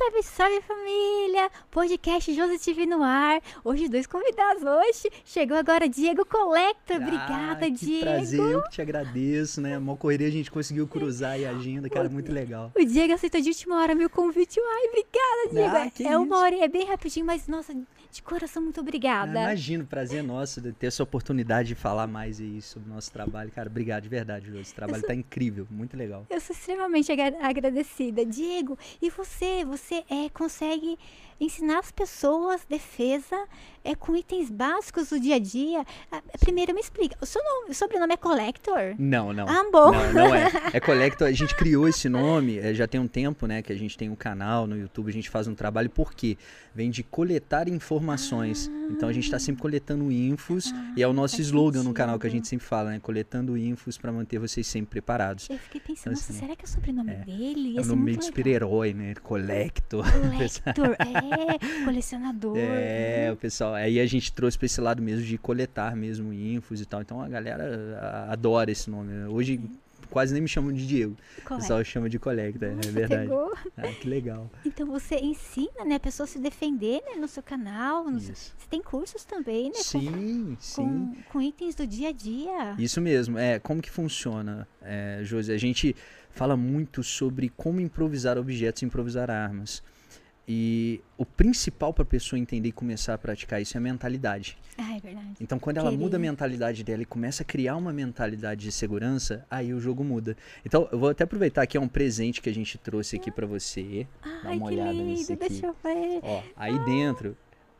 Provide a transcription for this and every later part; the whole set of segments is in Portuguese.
Salve, salve família! Podcast Josi TV no ar. Hoje dois convidados hoje. Chegou agora Diego Collector. Obrigada, ah, que Diego. prazer, eu que te agradeço, né? Uma correria a gente conseguiu cruzar a agenda, cara, muito legal. O Diego aceitou de última hora meu convite. Ai, obrigada, Diego. Ah, é uma isso. hora, é bem rapidinho, mas nossa, de coração muito obrigada. imagino, prazer nosso de ter essa oportunidade de falar mais aí sobre o nosso trabalho. Cara, obrigado de verdade, Jô. Esse trabalho sou- tá incrível, muito legal. Eu sou extremamente agra- agradecida. Diego, e você? Você é, consegue ensinar as pessoas defesa é, com itens básicos do dia a dia? Ah, primeiro, me explica. O seu nome, o sobrenome é Collector? Não, não. Ah, bom. Não, não é. É Collector, a gente criou esse nome, é, já tem um tempo, né, que a gente tem um canal no YouTube, a gente faz um trabalho, por quê? Vem de coletar informações. Então a gente está sempre coletando infos, e é o nosso Ah, slogan no canal que a sentido. gente sempre fala, né? Coletando infos para manter vocês sempre preparados. Eu fiquei pensando, nossa, Assim, será que é o sobrenome dele? É Ia um ser nome meio de super-herói, né? Collector. Collector, é, colecionador. É, o pessoal. Aí a gente trouxe pra esse lado mesmo de coletar mesmo infos e tal. Então a galera adora esse nome. né? Hoje quase nem me chamam de Diego. O Collector. pessoal chama de Collector, é Nossa, verdade. pegou. Ah, que legal. Então você ensina, né, a pessoa a se defender, né, no seu canal. no seu-. Você tem cursos também, né? com- Sim, sim. Com, com itens do dia a dia. Isso mesmo. É, como que funciona, é, Josi? A gente fala muito sobre como improvisar objetos e improvisar armas. E o principal para a pessoa entender e começar a praticar isso é a mentalidade. Ah, é verdade. Então, quando ela muda a mentalidade dela e começa a criar uma mentalidade de segurança, aí o jogo muda. Então, eu vou até aproveitar que é um presente que a gente trouxe aqui pra você. Ai, uma que olhada lindo, nisso aqui. deixa eu ver. Ó, aí dentro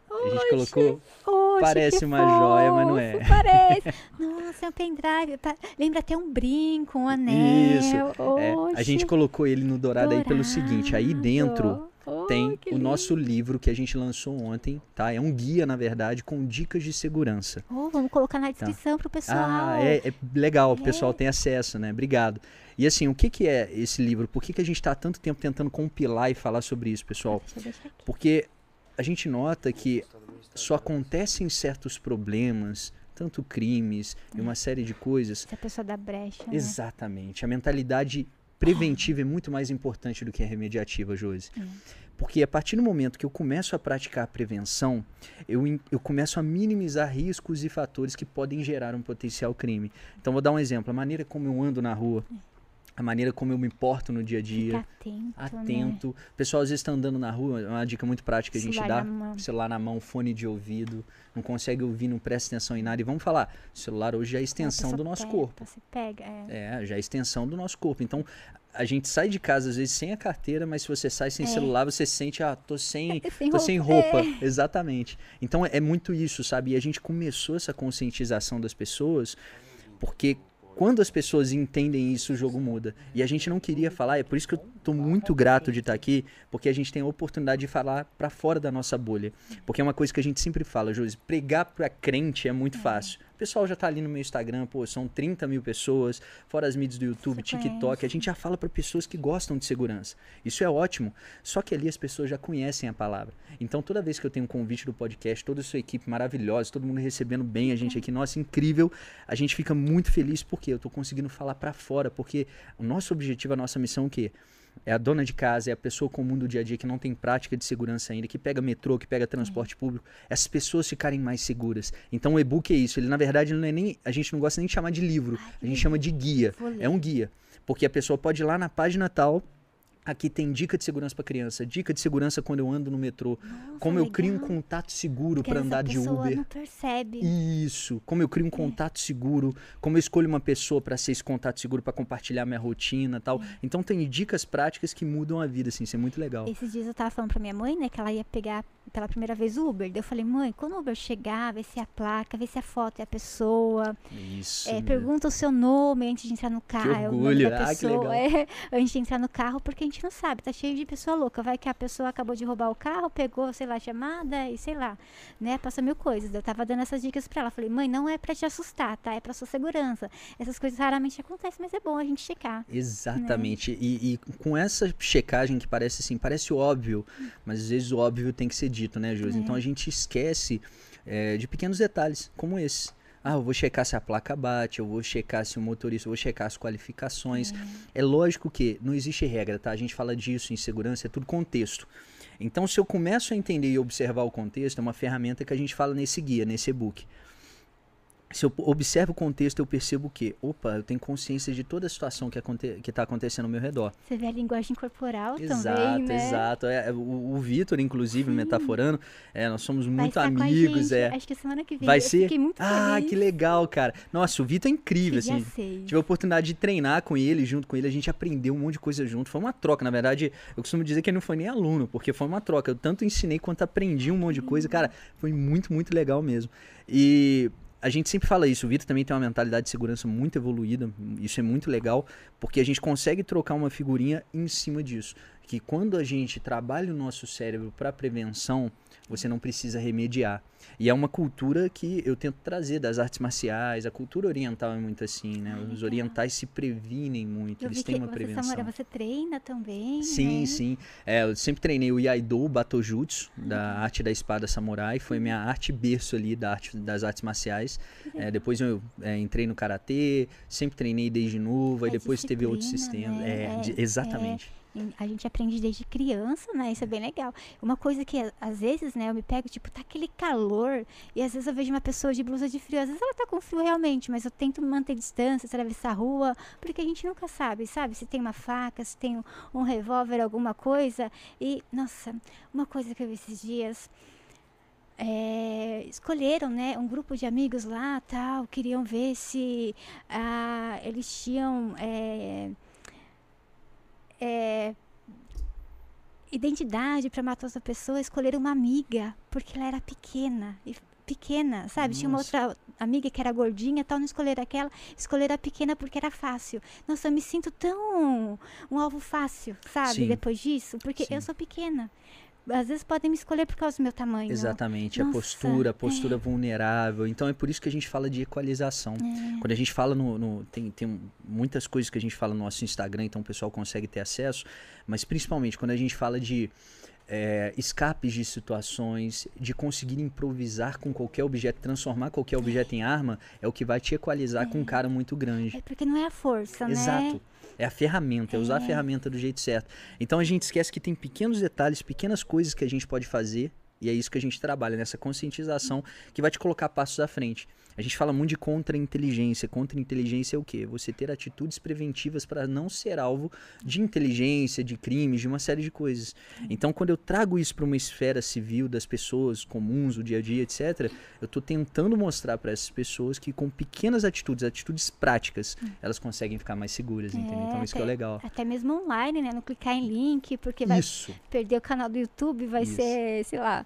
a gente colocou. oxe, parece uma joia, mas não fofo, é. Parece. Nossa, é um pendrive. pa- Lembra até um brinco, um anel. Isso, é, a gente colocou ele no dourado, aí pelo seguinte: aí dentro dourado. Oh, tem o lindo. nosso livro que a gente lançou ontem, tá? É um guia, na verdade, com dicas de segurança. Oh, vamos colocar na descrição pro pessoal. Ah, é, é legal, o É. pessoal tem acesso, né? Obrigado. E assim, o que, que é esse livro? Por que, que a gente está tanto tempo tentando compilar e falar sobre isso, pessoal? Porque a gente nota que só acontecem certos problemas, tanto crimes e uma série de coisas. Se a pessoa dá brecha, né? Exatamente. A mentalidade preventiva é muito mais importante do que a remediativa, Josi. Porque a partir do momento que eu começo a praticar a prevenção, eu, eu começo a minimizar riscos e fatores que podem gerar um potencial crime. Então, vou dar um exemplo. A maneira como eu ando na rua, a maneira como eu me porto no dia a dia, Fica atento, né? atento. O pessoal às vezes está andando na rua, é uma dica muito prática que a gente dá. na mão. Celular na mão, fone de ouvido, não consegue ouvir, não presta atenção em nada. E vamos falar, o celular hoje é a A extensão pessoa do nosso pega, corpo. Você pega, é. É, já é a extensão do nosso corpo. Então, a gente sai de casa às vezes sem a carteira, mas se você sai sem É. celular, você sente, ah, tô sem, Sem tô sem roupa, roupa. Exatamente. Então, é muito isso, sabe? E a gente começou essa conscientização das pessoas, porque quando as pessoas entendem isso, o jogo muda. E a gente não queria falar, é por isso que eu tô muito grato de estar aqui, porque a gente tem a oportunidade de falar para fora da nossa bolha. Porque é uma coisa que a gente sempre fala, Josi, pregar para crente é muito fácil. O pessoal já tá ali no meu Instagram, pô, são 30 mil pessoas, fora as mídias do YouTube, Você TikTok, conhece. a gente já fala para pessoas que gostam de segurança. Isso é ótimo. Só que ali as pessoas já conhecem a palavra. Então toda vez que eu tenho um convite do podcast, toda a sua equipe maravilhosa, todo mundo recebendo bem a gente aqui, nossa, incrível, a gente fica muito feliz porque eu tô conseguindo falar para fora, porque o nosso objetivo, a nossa missão é o quê? É a dona de casa, é a pessoa comum do dia a dia que não tem prática de segurança ainda, que pega metrô, que pega transporte público, essas pessoas ficarem mais seguras. Então o e-book é isso, ele na verdade não é nem, a gente não gosta nem de chamar de livro, Ai, a gente chama de guia. É um guia, porque a pessoa pode ir lá na página tal, aqui tem dica de segurança para criança, dica de segurança quando eu ando no metrô, Nossa, como eu crio um contato seguro para andar de Uber. não percebe. Isso, como eu crio um contato seguro, como eu escolho uma pessoa para ser esse contato seguro para compartilhar minha rotina, tal. Então tem dicas práticas que mudam a vida, assim, isso é muito legal. Esses dias eu tava falando pra minha mãe, né, que ela ia pegar pela primeira vez o Uber. Daí eu falei, mãe, quando o Uber chegar, vê se é a placa, vê se a foto é a pessoa. Isso. É, pergunta o seu nome antes de entrar no carro. é o nome orgulho. Ah, que pessoa. legal. é, antes de entrar no carro, porque a gente não sabe, tá cheio de pessoa louca. Vai que a pessoa acabou de roubar o carro, pegou, sei lá, chamada e sei lá, né? Passa mil coisas. Eu tava dando essas dicas pra ela. Falei, mãe, não é pra te assustar, tá? É pra sua segurança. Essas coisas raramente acontecem, mas é bom a gente checar. Exatamente. E, e com essa checagem que parece assim, parece óbvio, mas às vezes o óbvio tem que ser dito, né, Josi? É. Então a gente esquece é, de pequenos detalhes, como esse. Ah, eu vou checar se a placa bate, eu vou checar se o motorista, eu vou checar as qualificações. É. É lógico que não existe regra, tá? A gente fala disso em segurança, é tudo contexto. Então, se eu começo a entender e observar o contexto, é uma ferramenta que a gente fala nesse guia, nesse e-book. Se eu observo o contexto, eu percebo que, opa, eu tenho consciência de toda a situação que está acontecendo ao meu redor. Você vê a linguagem corporal Exato, também, né? exato. É, o, o Vitor, inclusive, metaforando, é, nós somos Vai muito amigos. é. Acho que semana que vem. Vai eu ser? Fiquei muito Ah, feliz. que legal, cara. Nossa, o Vitor é incrível, Dia assim. Tive a oportunidade de treinar com ele, junto com ele, a gente aprendeu um monte de coisa junto. Foi uma troca, na verdade, eu costumo dizer que ele não foi nem aluno, porque foi uma troca. Eu tanto ensinei quanto aprendi um monte de coisa. Cara, foi muito, muito legal mesmo. E a gente sempre fala isso, o Vitor também tem uma mentalidade de segurança muito evoluída, isso é muito legal, porque a gente consegue trocar uma figurinha em cima disso. Que quando a gente trabalha o nosso cérebro para prevenção, você não precisa remediar. E é uma cultura que eu tento trazer das artes marciais, a cultura oriental é muito assim, né? Ah, Os orientais se previnem muito, Eu eles têm uma você, prevenção. Samora, você treina também, Sim, né? sim. É, eu sempre treinei o Iaido, o Batojutsu, da Uhum. arte da espada samurai. Foi minha arte berço ali da arte, das artes marciais. É, depois eu é, entrei no karatê, sempre treinei desde novo, aí É depois teve outros sistemas. né? É, É, exatamente. A gente aprende desde criança, né? Isso é bem legal. Uma coisa que às vezes, né, eu me pego, tipo, tá aquele calor, e às vezes eu vejo uma pessoa de blusa de frio. Às vezes ela tá com frio realmente, mas eu tento manter distância, atravessar a rua, porque a gente nunca sabe, sabe? Se tem uma faca, se tem um, um revólver, alguma coisa. E, nossa, uma coisa que eu vi esses dias. é, escolheram, né, um grupo de amigos lá, tal, queriam ver se ah, eles tinham é, é, identidade para matar outra pessoa, escolheram uma amiga, porque ela era pequena. E pequena, sabe? Tinha uma Nossa. outra amiga que era gordinha, tal, não escolheram aquela, escolheram a pequena porque era fácil. Nossa, eu me sinto tão um alvo fácil, sabe? Sim. Depois disso, porque Sim. eu sou pequena. Às vezes podem me escolher por causa do meu tamanho. Exatamente, a Nossa, postura, a postura vulnerável. Então é por isso que a gente fala de equalização. É. Quando a gente fala no. no- tem, tem muitas coisas que a gente fala no nosso Instagram, então o pessoal consegue ter acesso, mas principalmente quando a gente fala de é, escapes de situações, de conseguir improvisar com qualquer objeto, transformar qualquer objeto em arma, é o que vai te equalizar com um cara muito grande. É porque não é a força, né? Exato. É a ferramenta, é usar a ferramenta do jeito certo. Então a gente esquece que tem pequenos detalhes, pequenas coisas que a gente pode fazer, e é isso que a gente trabalha, nessa conscientização que vai te colocar passos à frente. A gente fala muito de contra-inteligência. Contra-inteligência é o quê? Você ter atitudes preventivas para não ser alvo de inteligência, de crimes, de uma série de coisas. Então, quando eu trago isso para uma esfera civil das pessoas comuns, o dia a dia, etc., eu estou tentando mostrar para essas pessoas que com pequenas atitudes, atitudes práticas, elas conseguem ficar mais seguras, entendeu? Então, isso que é até- legal. Até mesmo online, né? Não clicar em link, porque vai Isso. perder o canal do YouTube, vai Isso. ser, sei lá,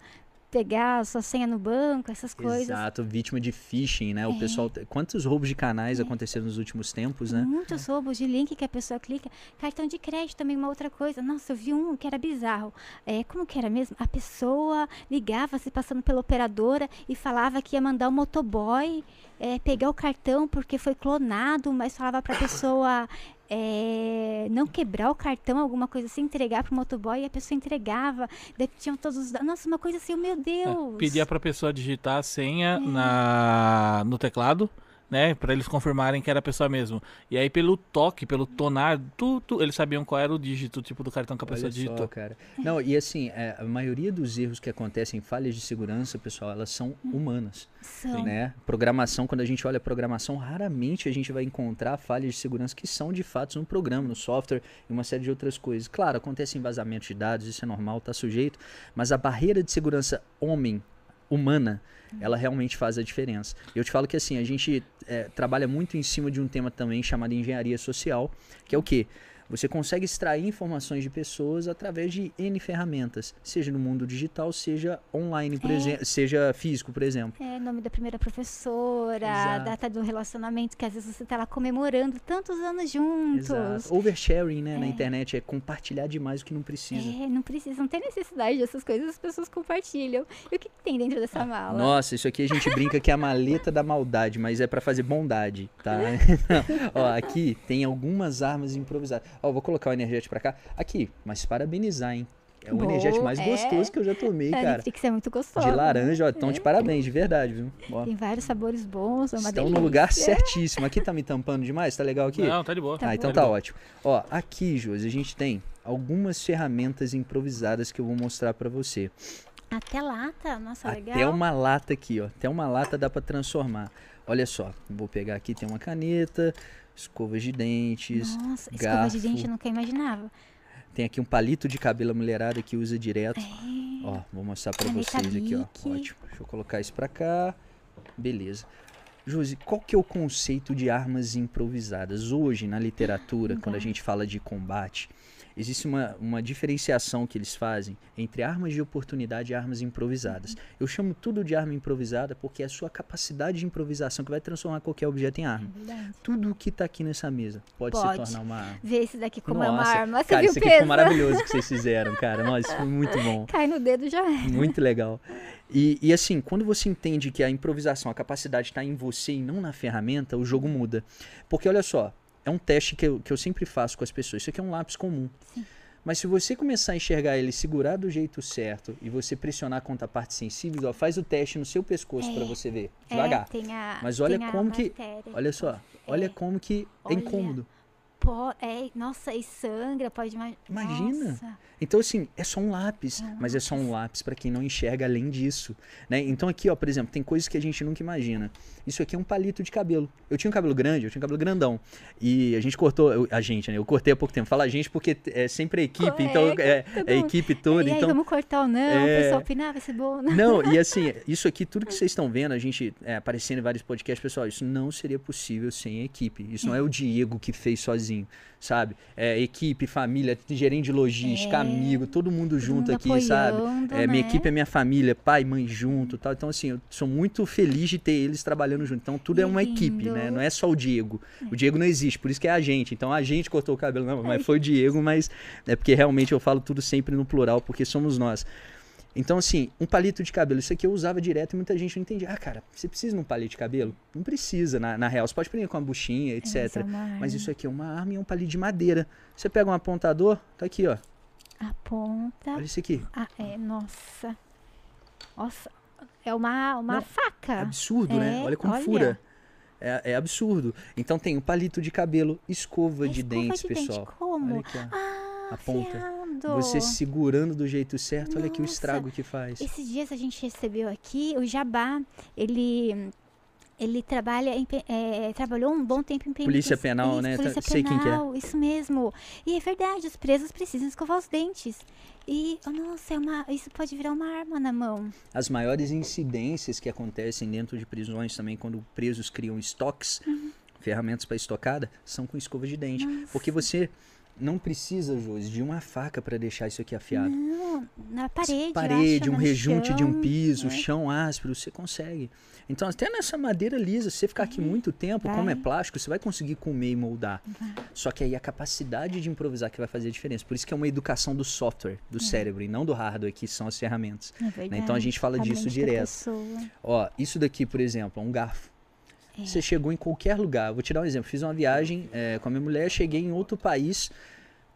pegar a sua senha no banco, essas coisas. Exato, vítima de phishing, né? O É. pessoal. Quantos roubos de canais aconteceram nos últimos tempos, né? Muitos roubos de link que a pessoa clica. Cartão de crédito também, uma outra coisa. Nossa, eu vi um que era bizarro. É, como que era mesmo? A pessoa ligava se passando pela operadora e falava que ia mandar o motoboy é, pegar o cartão porque foi clonado, mas falava pra pessoa é, não quebrar o cartão, alguma coisa assim, entregar pro motoboy e a pessoa entregava. Daí tinham todos os dados. Nossa, uma coisa assim, meu Deus. É, pedia pra pessoa digitar a senha na, no teclado, né? Pra eles confirmarem que era a pessoa mesmo. E aí, pelo toque, pelo tonar, tudo, eles sabiam qual era o dígito, tipo, do cartão que a pessoa Olha só, digitou. cara. Não, e assim, é, a maioria dos erros que acontecem, falhas de segurança, pessoal, elas são humanas, São. né? Programação, quando a gente olha a programação, raramente a gente vai encontrar falhas de segurança que são de fato no programa, no software e uma série de outras coisas. Claro, acontece vazamento de dados, isso é normal, tá sujeito, mas a barreira de segurança homem humana, ela realmente faz a diferença. Eu te falo que assim, a gente é, trabalha muito em cima de um tema também chamado engenharia social, que é o quê? Você consegue extrair informações de pessoas através de N ferramentas, seja no mundo digital, seja online, por É. exemplo, seja físico, por exemplo. É, nome da primeira professora, Exato. data do relacionamento, que às vezes você tá lá comemorando tantos anos juntos. Exato. Oversharing, né, na É. internet é compartilhar demais o que não precisa. É, não precisa, não tem necessidade dessas coisas, as pessoas compartilham. E o que, que tem dentro dessa mala? Nossa, isso aqui a gente brinca que é a maleta da maldade, mas é pra fazer bondade, tá? Ó, aqui tem algumas armas improvisadas. Ó, vou colocar o energético pra cá. Aqui, mas parabenizar, hein? É o Bom, energético mais é. gostoso que eu já tomei, A cara. Nitrix é muito gostosa. De laranja, ó. Então, de parabéns, de verdade, viu? Ó, Tem vários sabores bons, é uma estão delícia. no lugar certíssimo. Aqui tá me tampando demais? Tá legal aqui? Não, tá de boa. Tá ah, então tá boa. ótimo. Ó, aqui, Josi, a gente tem algumas ferramentas improvisadas que eu vou mostrar pra você. Até lata, nossa, legal. Até uma lata aqui, ó. Até uma lata dá pra transformar. Olha só, vou pegar aqui, tem uma caneta, escovas de dentes, Nossa, escova de garfo. dente eu nunca imaginava. tem aqui um palito de cabelo a mulherada que usa direto. É. Ó, vou mostrar pra Caneta vocês aqui, ó. Ótimo. Deixa eu colocar isso pra cá. Beleza. Josi, qual que é o conceito de armas improvisadas? Hoje, na literatura, quando a gente fala de combate, existe uma, uma diferenciação que eles fazem entre armas de oportunidade e armas improvisadas. Eu chamo tudo de arma improvisada porque é a sua capacidade de improvisação que vai transformar qualquer objeto em arma. É. Tudo que tá aqui nessa mesa pode, se Pode. tornar uma arma. Vê esse daqui como é uma Nossa, arma. Você cara, viu isso aqui ficou maravilhoso que vocês fizeram, cara. Nossa, isso foi muito bom. Cai no dedo já é. Muito legal. E, e assim, quando você entende que a improvisação, a capacidade está em você e não na ferramenta, o jogo muda. Porque olha só, é um teste que eu, que eu sempre faço com as pessoas. Isso aqui é um lápis comum. Sim. Mas se você começar a enxergar ele, segurar do jeito certo e você pressionar contra partes sensíveis, ó, faz o teste no seu pescoço É. para você ver. É, Devagar. tem a, Mas olha tem a como que-. Olha só, olha É. como que é Olha. incômodo. Pô, é, nossa, e sangra, pode ima- Imagina. Nossa. Então, assim, é só um lápis, É mas é só um lápis para quem não enxerga além disso. Né? Então, aqui, ó, por exemplo, tem coisas que a gente nunca imagina. Isso aqui é um palito de cabelo. Eu tinha um cabelo grande, eu tinha um cabelo grandão. E a gente cortou, eu- a gente, né? Eu cortei há pouco tempo. Fala a gente porque é sempre a equipe, então é, é a equipe toda. e aí, então, vamos cortar ou não? É. O pessoal opinar, vai ser bom, né? não, e assim, isso aqui, tudo que vocês estão vendo, a gente é, aparecendo em vários podcasts, pessoal, isso não seria possível sem a equipe. Isso não é o Diego que fez sozinho, sabe? É equipe, família, gerente de logística, É. amigo, todo mundo junto mundo aqui, sabe? É, minha né? equipe é minha família, pai, mãe junto, tal. Então assim, eu sou muito feliz de ter eles trabalhando junto. Então tudo é uma equipe, né? lindo. Não é só o Diego. O Diego não existe, por isso que é a gente. Então a gente cortou o cabelo, não, mas foi o Diego, mas é porque realmente eu falo tudo sempre no plural, porque somos nós. Então, assim, um palito de cabelo, isso aqui eu usava direto e muita gente não entendia. Ah, cara, você precisa de um palito de cabelo? Não precisa, na, na real. Você pode prender com uma buchinha, etc. Essa é Mas isso aqui é uma arma e é um palito de madeira. Você pega um apontador, tá aqui, ó. A ponta. Olha isso aqui. Ah, é, nossa. Nossa, é uma, uma Não, faca. Absurdo, né? É, Olha como olha. fura. É, é absurdo. Então tem o palito de cabelo, escova A de escova dentes, de dente, pessoal. como? Olha aqui, ó. Ah, a ponta. afiado. Você segurando do jeito certo, olha aqui o Nossa. estrago que faz. Esses dias a gente recebeu aqui o Jabá. Ele ele trabalha em, é, trabalhou um bom tempo em Polícia penal, Isso, né? Polícia Tá- sei quem que é. penal, isso mesmo. E é verdade, os presos precisam escovar os dentes. E, oh, nossa, é uma, isso pode virar uma arma na mão. As maiores incidências que acontecem dentro de prisões também, quando presos criam estoques, Uhum. ferramentas para estocada, são com escova de dente. Porque você não precisa, Josi, de uma faca para deixar isso aqui afiado. Não, na parede, Parede, um rejunte de um chão, piso, né? chão áspero, você consegue. Então, até nessa madeira lisa, se você ficar aqui muito tempo, como é Vai. plástico, você vai conseguir comer e moldar. Só que aí a capacidade de improvisar que vai fazer a diferença. Por isso que é uma educação do software, do cérebro, e não do hardware, que são as ferramentas. É verdade. Então a gente fala A disso direto. Ó, isso daqui, por exemplo, é um garfo. É. Você chegou em qualquer lugar. Vou te dar um exemplo. Fiz uma viagem eh, com a minha mulher, cheguei em outro país.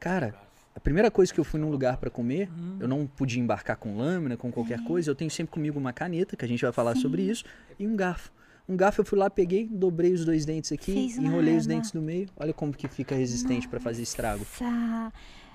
Cara, a primeira coisa que eu fui num lugar para comer, eu não podia embarcar com lâmina, com qualquer coisa. Eu tenho sempre comigo uma caneta, que a gente vai falar sobre isso, e um garfo. Um garfo eu fui lá, peguei, dobrei os dois dentes aqui, Fez enrolei os dentes no meio. Olha como que fica resistente para fazer estrago.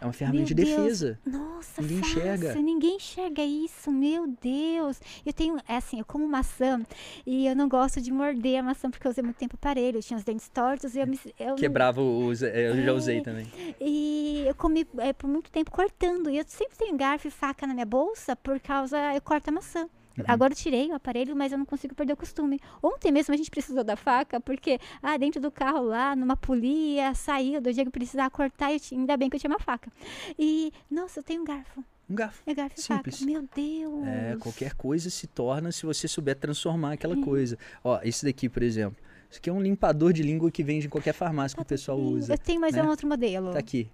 É uma ferramenta de Meu Deus. defesa. Nossa, Ninguém fácil, enxerga. Ninguém enxerga isso, meu Deus. Eu tenho, é assim, eu como maçã e eu não gosto de morder a maçã porque eu usei muito tempo aparelho, eu tinha os dentes tortos e eu me. Eu não- Quebrava os. eh, Eu já usei também. E eu comi é, por muito tempo cortando. E eu sempre tenho garfo e faca na minha bolsa por causa eu corto a maçã. Uhum. Agora eu tirei o aparelho, mas eu não consigo perder o costume. Ontem mesmo a gente precisou da faca, porque ah, dentro do carro lá, numa polia, saiu, do dia que eu precisava cortar, eu tinha- ainda bem que eu tinha uma faca. E, nossa, eu tenho um garfo. Um garfo. É garfo e Simples. faca. Meu Deus. É, qualquer coisa se torna se você souber transformar aquela Uhum. coisa. Ó, esse daqui, por exemplo. Isso aqui é um limpador de língua que vende em qualquer farmácia que o pessoal usa. Eu tenho mais né? um outro modelo. Tá aqui.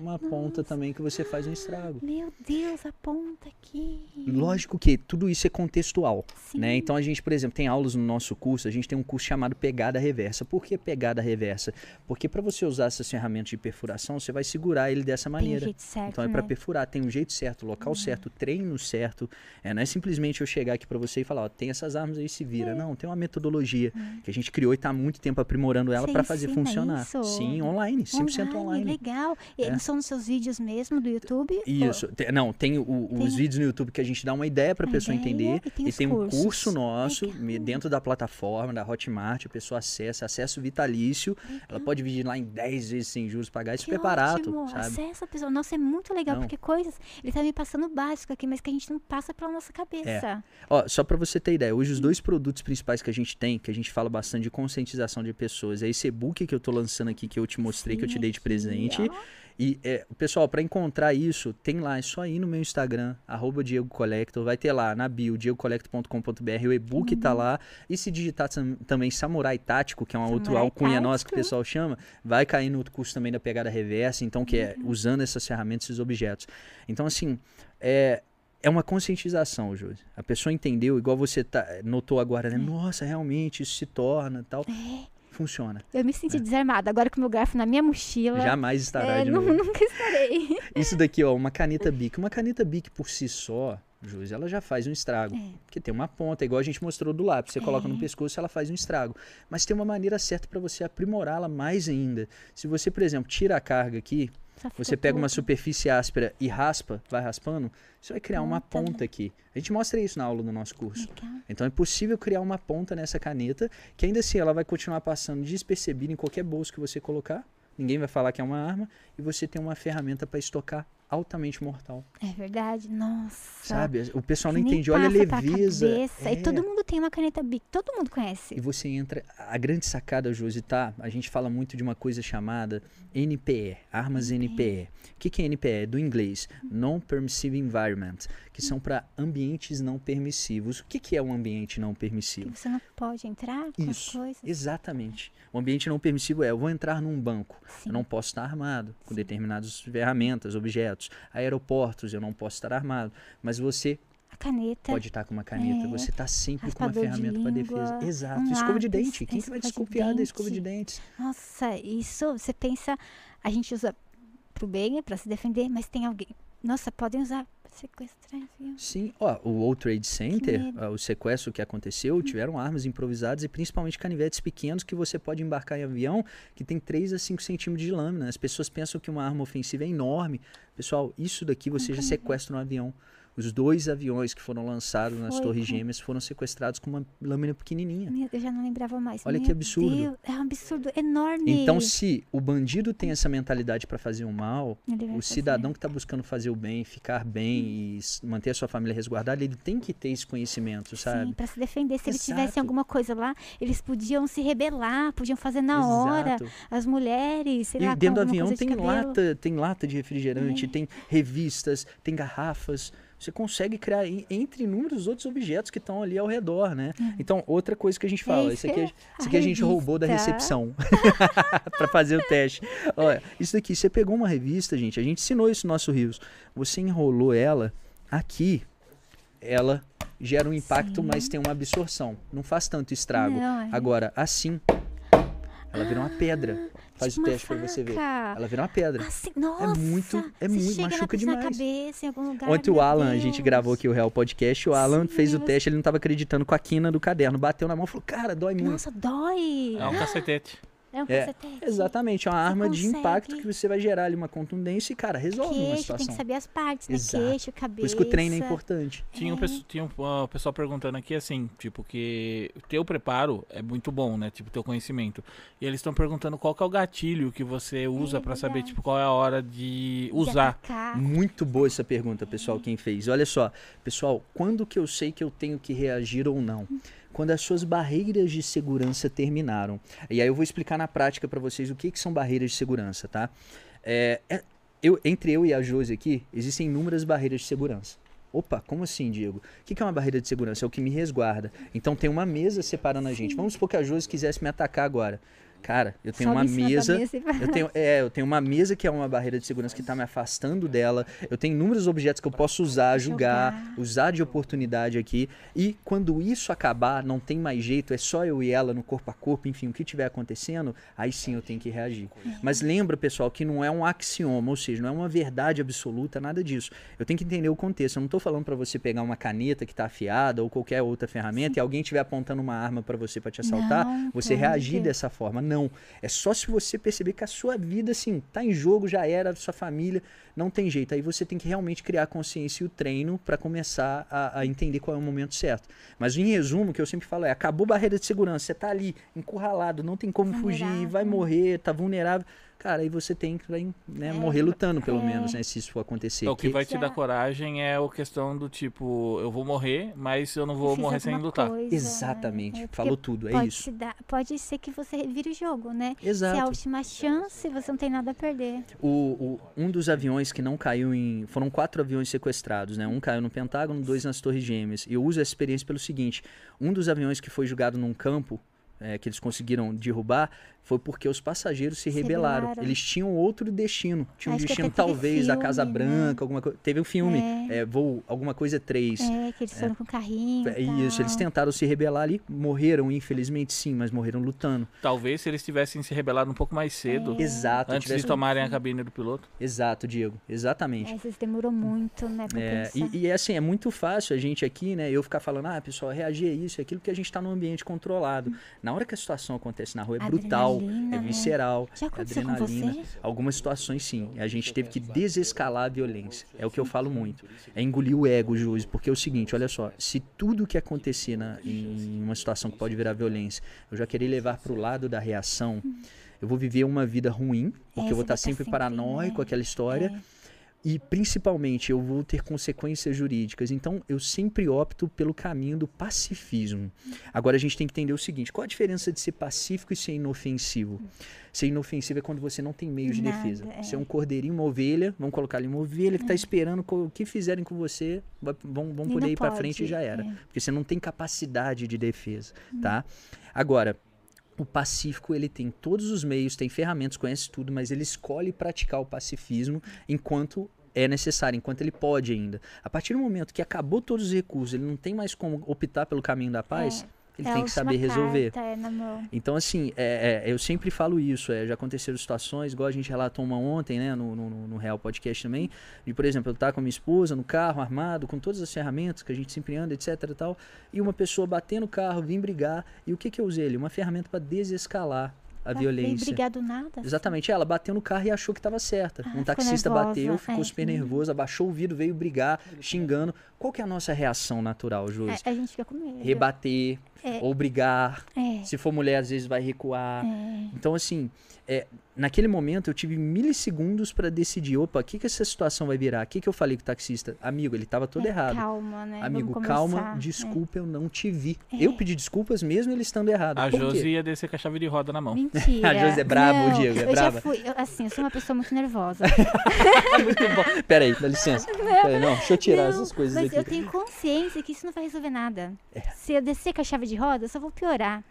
Uma ponta também que você faz um estrago. Meu Deus, a ponta aqui. Lógico que tudo isso é contextual, Sim. né? Então a gente, por exemplo, tem aulas no nosso curso, a gente tem um curso chamado pegada reversa. Por que pegada reversa? Porque para você usar essas ferramentas de perfuração, você vai segurar ele dessa maneira. jeito certo, Então é para né? perfurar, tem um jeito certo, local certo, o treino certo. É, não é simplesmente eu chegar aqui para você e falar, ó, tem essas armas aí, se vira. É. Não, tem uma metodologia que a gente criou e está há muito tempo aprimorando ela para fazer ensina funcionar. isso? Sim, online, 100% online. Legal. E É. São nos seus vídeos mesmo do YouTube? Isso. Te- não, tem, o- os Tem- vídeos no YouTube que a gente dá uma ideia para a pessoa ideia entender. e tem E os tem um curso nosso Legal. dentro da plataforma, da Hotmart, a pessoa acessa, acesso vitalício. Ela pode vir lá em 10 vezes sem juros, pagar isso Que super barato, ótimo. sabe? Acessa a pessoa. Nossa, é muito legal, Não. porque coisas. Ele tá me passando básico aqui, mas que a gente não passa pela nossa cabeça. Ó, só para você ter ideia, hoje os dois produtos principais que a gente tem, que a gente fala bastante de conscientização de pessoas, é esse e-book que eu tô lançando aqui, que eu te mostrei, que eu te Sim, dei de presente. ó. E, é, pessoal, para encontrar isso, tem lá, é só ir no meu Instagram, arroba Diego Collector, vai ter lá na bio, diegocollector.com.br, o e-book tá lá. E se digitar tam- também Samurai Tático, que é uma outra alcunha nossa que o pessoal chama, vai cair no curso também da pegada reversa, então que é usando essas ferramentas, esses objetos. Então, assim, é, é uma conscientização, Josi. A pessoa entendeu, igual você tá, notou agora, né? Nossa, realmente isso se torna tal. É. Funciona. Eu me senti desarmada. Agora com o meu garfo na minha mochila. Jamais estará é, de novo. nunca estarei. Isso daqui, ó, uma caneta Bic. Uma caneta Bic por si só, Josi, ela já faz um estrago. É. Porque tem uma ponta, igual a gente mostrou do lápis. Você coloca no pescoço, ela faz um estrago. Mas tem uma maneira certa para você aprimorá-la mais ainda. Se você, por exemplo, tira a carga aqui, você pega uma superfície áspera e raspa, vai raspando, você vai criar uma Ponta, né? ponta aqui. A gente mostra isso na aula do nosso curso. Então é possível criar uma ponta nessa caneta, que ainda assim ela vai continuar passando despercebida em qualquer bolso que você colocar. Ninguém vai falar que é uma arma e você tem uma ferramenta para estocar altamente mortal. É verdade. Nossa. Sabe? O pessoal não entende. Olha a leveza. cabeça. É. E todo mundo tem uma caneta Bic. Todo mundo conhece. E você entra. A grande sacada, Josi, tá? A gente fala muito de uma coisa chamada NPE, armas NPE. O que, que é NPE? Do inglês, Non-Permissive Environment, que são para ambientes não permissivos. O que, que é um ambiente não permissivo? Que você não pode entrar com as Isso, coisas. exatamente. O ambiente não permissivo é, eu vou entrar num banco, Sim. eu não posso estar armado com determinadas ferramentas, objetos. Aeroportos, eu não posso estar armado. Mas você caneta. pode estar com uma caneta, É. você está sempre com uma de ferramenta para defesa. Exato. um escova de lápis, dente. Quem que vai escova de desconfiar da escova de dente. dentes? Nossa, isso você pensa, a gente usa pro bem, é pra se defender, mas tem alguém. Nossa, podem usar sequestrar avião. Sim, ó, o World Trade Center, ó, o sequestro que aconteceu, tiveram armas improvisadas e principalmente canivetes pequenos que você pode embarcar em avião que tem 3 a 5 centímetros de lâmina. As pessoas pensam que uma arma ofensiva é enorme. Pessoal, isso daqui você já sequestra um avião. Os dois aviões que foram lançados nas Foi, Torres com- Gêmeas foram sequestrados com uma lâmina pequenininha. Meu, eu já não lembrava mais. Olha que Meu absurdo. Deus, é um absurdo enorme. Então, se o bandido tem essa mentalidade para fazer o mal, o fazer. cidadão que está buscando fazer o bem, ficar bem e manter a sua família resguardada, ele tem que ter esse conhecimento, sabe? Sim, pra se defender. Se ele tivesse Exato. alguma coisa lá, eles podiam se rebelar, podiam fazer na hora. Exato. As mulheres, sei E lá, dentro do avião de tem lata, tem lata de refrigerante, É. tem revistas, tem garrafas. Você consegue criar en- entre inúmeros outros objetos que estão ali ao redor, né? Então, outra coisa que a gente fala, isso aqui, é- Uhum. Esse- isso a aqui a gente roubou da recepção para fazer o teste. Olha, isso daqui, você pegou uma revista, gente, a gente ensinou isso no nosso Rios. Você enrolou ela aqui, ela gera um impacto, Sim. mas tem uma absorção. Não faz tanto estrago. Não, é. Agora, assim, ela vira uma pedra. Faz Tipo o uma teste pra você ver. Ela vira uma pedra. Assim, nossa, muito- é muito- machuca demais. Na cabeça, em algum lugar, Ontem o Alan, a gente Deus. gravou aqui o Real Podcast, o Alan Sim, fez o teste, ele não tava acreditando com a quina do caderno. Bateu na mão e falou, cara, dói muito. Nossa, dói. É um cacetete. É um É, cacetete. Exatamente, é uma arma de consegue. impacto que você vai gerar ali uma contundência e, cara, resolve uma Queixo, situação. tem que saber as partes, né? Exato. Queixo, cabeça. Por isso que o treino é importante. Tinha um, pesso- tinha um pessoal perguntando aqui assim, tipo, que o teu preparo é muito bom, né? Tipo, teu conhecimento. E eles estão perguntando qual que é o gatilho que você usa pra saber, verdade. tipo, qual é a hora de De usar. atacar. Muito boa essa pergunta, pessoal, quem fez. Olha só, pessoal, quando que eu sei que eu tenho que reagir ou não? Quando as suas barreiras de segurança terminaram. E aí eu vou explicar na prática para vocês o que, que são barreiras de segurança, tá? É, é- eu, entre eu e a Josi aqui, existem inúmeras barreiras de segurança. Opa, como assim, Diego? O que que é uma barreira de segurança? É o que me resguarda. Então tem uma mesa separando a gente. Vamos supor que a Josi quisesse me atacar agora. Cara, eu tenho Sobe uma mesa. mesa vai Eu tenho, é, eu tenho uma mesa que é uma barreira de segurança que está me afastando dela. Eu tenho inúmeros objetos que eu posso usar, julgar, Jogar. usar de oportunidade aqui. E quando isso acabar, não tem mais jeito, é só eu e ela no corpo a corpo, enfim, o que tiver acontecendo, aí sim eu tenho que reagir. Mas lembra, pessoal, que não é um axioma, ou seja, não é uma verdade absoluta, nada disso. Eu tenho que entender o contexto. Eu não estou falando para você pegar uma caneta que está afiada ou qualquer outra ferramenta e alguém estiver apontando uma arma para você para te assaltar, Não, você reagir dessa forma. Não. É só se você perceber que a sua vida, assim, tá em jogo, já era, sua família, não tem jeito. Aí você tem que realmente criar a consciência e o treino para começar a, a entender qual é o momento certo. Mas em resumo, o que eu sempre falo é: acabou barreira de segurança, você tá ali, encurralado, não tem como fugir, vai Vulnerável. morrer, tá vulnerável. Cara, aí você tem que né, É, morrer lutando, pelo é. menos, né? Se isso for acontecer. O que vai te dar coragem é a questão do tipo, eu vou morrer, mas eu não vou Fiz morrer sem lutar. coisa, Exatamente. né? É porque Falou tudo, é pode isso. se dar- pode ser que você vire o jogo, né? Se é a Exato. última chance, você não tem nada a perder. O, o- um dos aviões que não caiu em. Foram quatro aviões sequestrados, né? Um caiu no Pentágono, dois nas Torres Gêmeas. E eu uso essa experiência pelo seguinte: um dos aviões que foi jogado num campo, é, que eles conseguiram derrubar, foi porque os passageiros se Se rebelaram. rebelaram. Eles tinham outro destino. Tinham um Acho que destino, talvez, da Casa filme, né? Branca, alguma coisa. Teve um filme, É. é, Voo, alguma coisa 3. É, que eles foram com carrinho. É e Isso, eles tentaram se rebelar ali, morreram, infelizmente sim, mas morreram lutando. Talvez se eles tivessem se rebelado um pouco mais cedo, É. Exato, antes tivesse- de tomarem a cabine do piloto. Exato, Diego, exatamente. É, vezes demorou muito, né, pra É, pensar. e, e, assim, é muito fácil a gente aqui, né, eu ficar falando, ah, pessoal, reagir a isso, é aquilo que a gente tá num ambiente controlado. Na hora que a situação acontece na rua, é brutal, é né? visceral, é com adrenalina. você? Algumas situações sim, a gente teve que desescalar a violência. É o que eu falo muito. É engolir o ego, Júlio, porque é o seguinte, olha só, se tudo que acontecer na, em uma situação que pode virar violência, eu já querer levar pro lado da reação, eu vou viver uma vida ruim, porque eu vou estar tá sempre sempre, paranoico com né? aquela história. É. E principalmente eu vou ter consequências jurídicas. Então eu sempre opto pelo caminho do pacifismo. Agora a gente tem que entender o seguinte: qual a diferença de ser pacífico e ser inofensivo? Ser inofensivo é quando você não tem meios de Nada, defesa. é. Você é um cordeirinho, uma ovelha, vamos colocar ali uma ovelha que está esperando co- o que fizerem com você, vão, vão poder ir para frente e já era. é. Porque você não tem capacidade de defesa, tá? Agora, o pacífico, ele tem todos os meios, tem ferramentas, conhece tudo, mas ele escolhe praticar o pacifismo enquanto é necessário, enquanto ele pode ainda. A partir do momento que acabou todos os recursos, ele não tem mais como optar pelo caminho da paz, ele É tem que saber resolver. carta, é. Então, assim, é, é, eu sempre falo isso. é, já aconteceram situações, igual a gente relatou uma ontem, né, no, no, no Real Podcast também, de, por exemplo, eu estar com a minha esposa no carro, armado, com todas as ferramentas que a gente sempre anda, etc e tal, e uma pessoa bater no carro, vir brigar, e o que que eu usei ali? Uma ferramenta para desescalar a veio violência. brigar do nada. assim. Exatamente, ela bateu no carro e achou que estava certa. Ah, um taxista nervosa, bateu, ficou é. super nervoso, abaixou o vidro, veio brigar, xingando. Qual que é a nossa reação natural, Josi? É, a gente fica com medo. Rebater, É. ou brigar. É, Se for mulher, às vezes vai recuar. é. Então, assim, é, naquele momento eu tive milissegundos para decidir: opa, o que, que essa situação vai virar? O que, que eu falei com o taxista? Amigo, ele tava todo É, errado. Calma, né? Amigo, Vamos calma, conversar. desculpa, eu não te vi. É. Eu pedi desculpas mesmo ele estando errado. A Por quê? Josi ia descer com a chave de roda na mão. Mentira. A Josi é braba, o Não, Diego, é eu braba? já fui, eu, assim, eu sou uma pessoa muito nervosa. Muito bom. Peraí, dá licença. Peraí, não, deixa eu tirar Não, essas coisas mas aqui. É. eu tenho consciência que isso não vai resolver nada. Se eu descer com a chave de roda, eu só vou piorar.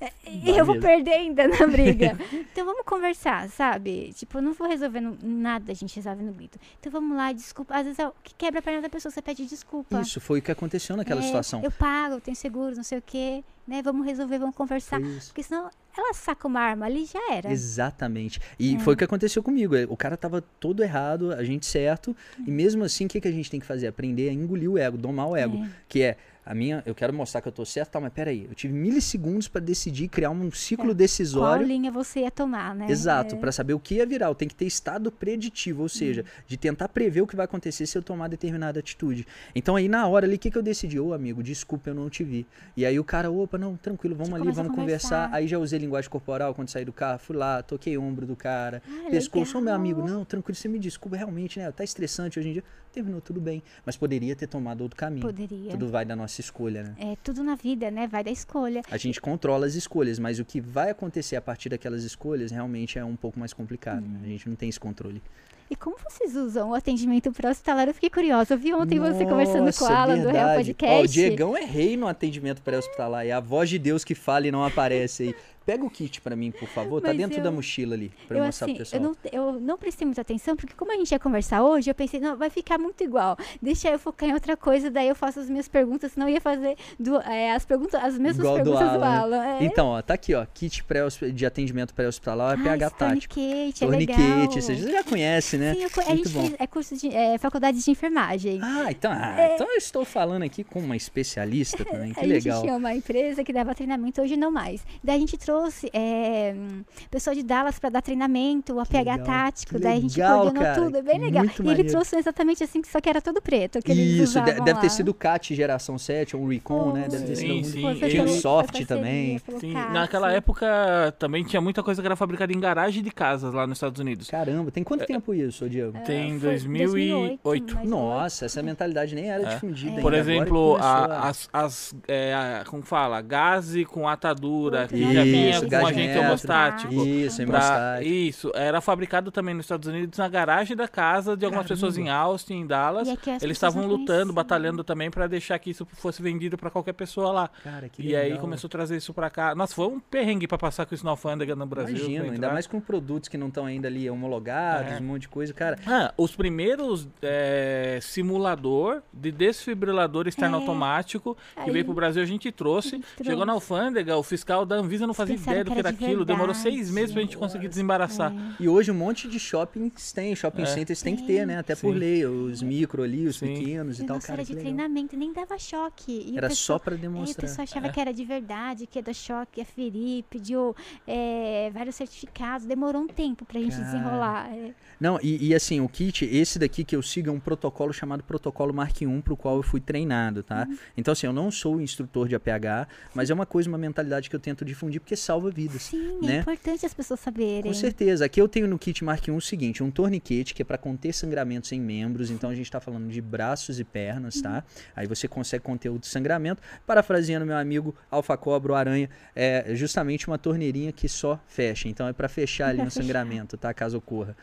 É, E eu vou perder ainda na briga. então vamos conversar, sabe? Tipo, eu não vou resolver no- nada, a gente resolve no grito. Então vamos lá, desculpa. Às vezes é o que quebra a perna da pessoa, você pede desculpa. Isso foi o que aconteceu naquela É, situação. Eu pago, eu tenho seguro, não sei o quê. Né? Vamos resolver, vamos conversar. Porque senão ela saca uma arma ali já era. Exatamente. E É. foi o que aconteceu comigo. O cara tava todo errado, a gente certo. E mesmo assim, o que, que a gente tem que fazer? Aprender a engolir o ego, domar o ego. É. Que é, a minha, eu quero mostrar que eu tô certo, tá, mas peraí, eu tive milissegundos para decidir criar um ciclo É. Qual decisório. linha você ia tomar, né? Exato, É. para saber o que ia virar. Eu tenho que ter estado preditivo, ou seja, Hum. de tentar prever o que vai acontecer se eu tomar determinada atitude. Então aí na hora ali, o que, que eu decidi? Ô amigo, desculpa, eu não te vi. E aí o cara, opa, não, tranquilo, vamos Já ali, vamos conversar. conversar. Aí já usei linguagem corporal quando saí do carro, fui lá, toquei o ombro do cara, Ah, pescoço, ô meu amigo, não, tranquilo, você me desculpa, realmente, né? Tá estressante hoje em dia. Terminou tudo bem, mas poderia ter tomado outro caminho. Poderia. Tudo vai da nossa escolha, né? É tudo na vida, né? Vai da escolha. A gente controla as escolhas, mas o que vai acontecer a partir daquelas escolhas realmente é um pouco mais complicado. né? A gente não tem esse controle. E como vocês usam o atendimento pré-hospitalar? Eu fiquei curiosa. Eu vi ontem você conversando com Nossa, a Alan do Real verdade. Podcast. Ó, o Diegão é rei no atendimento pré-hospitalar. É a voz de Deus que fala e não aparece aí. Pega o kit pra mim, por favor. Tá Mas dentro eu- da mochila ali, pra eu, Eu, mostrar assim, pro eu pessoal. não, eu não prestei muita atenção, porque como a gente ia conversar hoje, eu pensei, não, vai ficar muito igual. Deixa eu focar em outra coisa, daí eu faço as minhas perguntas, senão eu ia fazer do- é, as, perguntas, as mesmas Igual do perguntas do Alan, Alan. é. Então, ó, tá aqui, ó. Kit pré de atendimento pré-hospitalar, Ah, PH esse tático. Tourniquet, é Torniquete, você já conhece, né? Sim, eu a gente bom. fez é curso de é, faculdade de enfermagem. Ah, então, ah, É. então eu estou falando aqui com uma especialista também, que a legal. gente tinha uma empresa que dava treinamento, hoje não mais. Daí a gente trouxe é, hum, pessoal de Dallas para dar treinamento, o APH legal, tático, daí a gente legal, coordenou cara, tudo, é bem legal. muito e ele maneiro. trouxe exatamente assim, que só que era todo preto, que Isso, deve ter lá. sido o CAT geração 7, ou o Recon, né? Deve ter sido Sim, sim. Tinha o soft também. Sim, naquela época também tinha muita coisa que era fabricada em garagem de casas lá nos Estados Unidos. Caramba, tem quanto tempo isso, Diego? Tem É, foi 2008. mas Nossa, essa mentalidade nem era É. difundida Por ainda, agora exemplo, começou a- as, as é, a- como fala, gaze com atadura, que Isso, já vinha gás com agente metro. hemostático. Isso, Pra- hemostático. isso, era fabricado também nos Estados Unidos na garagem da casa de algumas Caramba. pessoas em Austin, em Dallas. As Eles estavam lutando, batalhando também pra deixar que isso fosse vendido pra qualquer pessoa lá. Cara, que E aí legal. começou a trazer isso pra cá. Nossa, foi um perrengue pra passar com isso na alfândega no Brasil. Imagino, ainda mais com produtos que não estão ainda ali homologados, É. um monte de coisa. Cara, Ah, os primeiros é, simulador de desfibrilador externo É. automático que Aí- veio pro Brasil a gente trouxe. A gente Chegou trouxe. na alfândega, o fiscal da Anvisa não fazia pensaram ideia do que que era aquilo. Demorou verdade. seis meses pra gente conseguir desembaraçar. É. e hoje um monte de shoppings tem, shopping É. centers tem que ter, né? Até por Sim. lei, os micro ali, os Sim. pequenos e E tal. nossa, Cara, era de legal. treinamento, nem dava choque. E o Era pessoal- só pra Aí o demonstrar. pessoal achava que era de verdade, que ia dar choque, ia ferir, pediu é, vários certificados, demorou um tempo pra gente Cara. desenrolar. é. Não, e, e assim, o kit, esse daqui que eu sigo é um protocolo chamado Protocolo Mark I, pro qual eu fui treinado, tá? Uhum. Então, assim, eu não sou instrutor de APH, mas é uma coisa, uma mentalidade que eu tento difundir porque salva vidas. Sim, né? é importante as pessoas saberem. Com certeza. Aqui eu tenho no kit Mark I o seguinte, um torniquete que é para conter sangramentos em membros, então a gente está falando de braços e pernas, tá? Aí você consegue conter o sangramento. Parafraseando meu amigo Alfa Cobra, o Aranha, é justamente uma torneirinha que só fecha. Então é para fechar ali no fechar. sangramento, tá? Caso ocorra.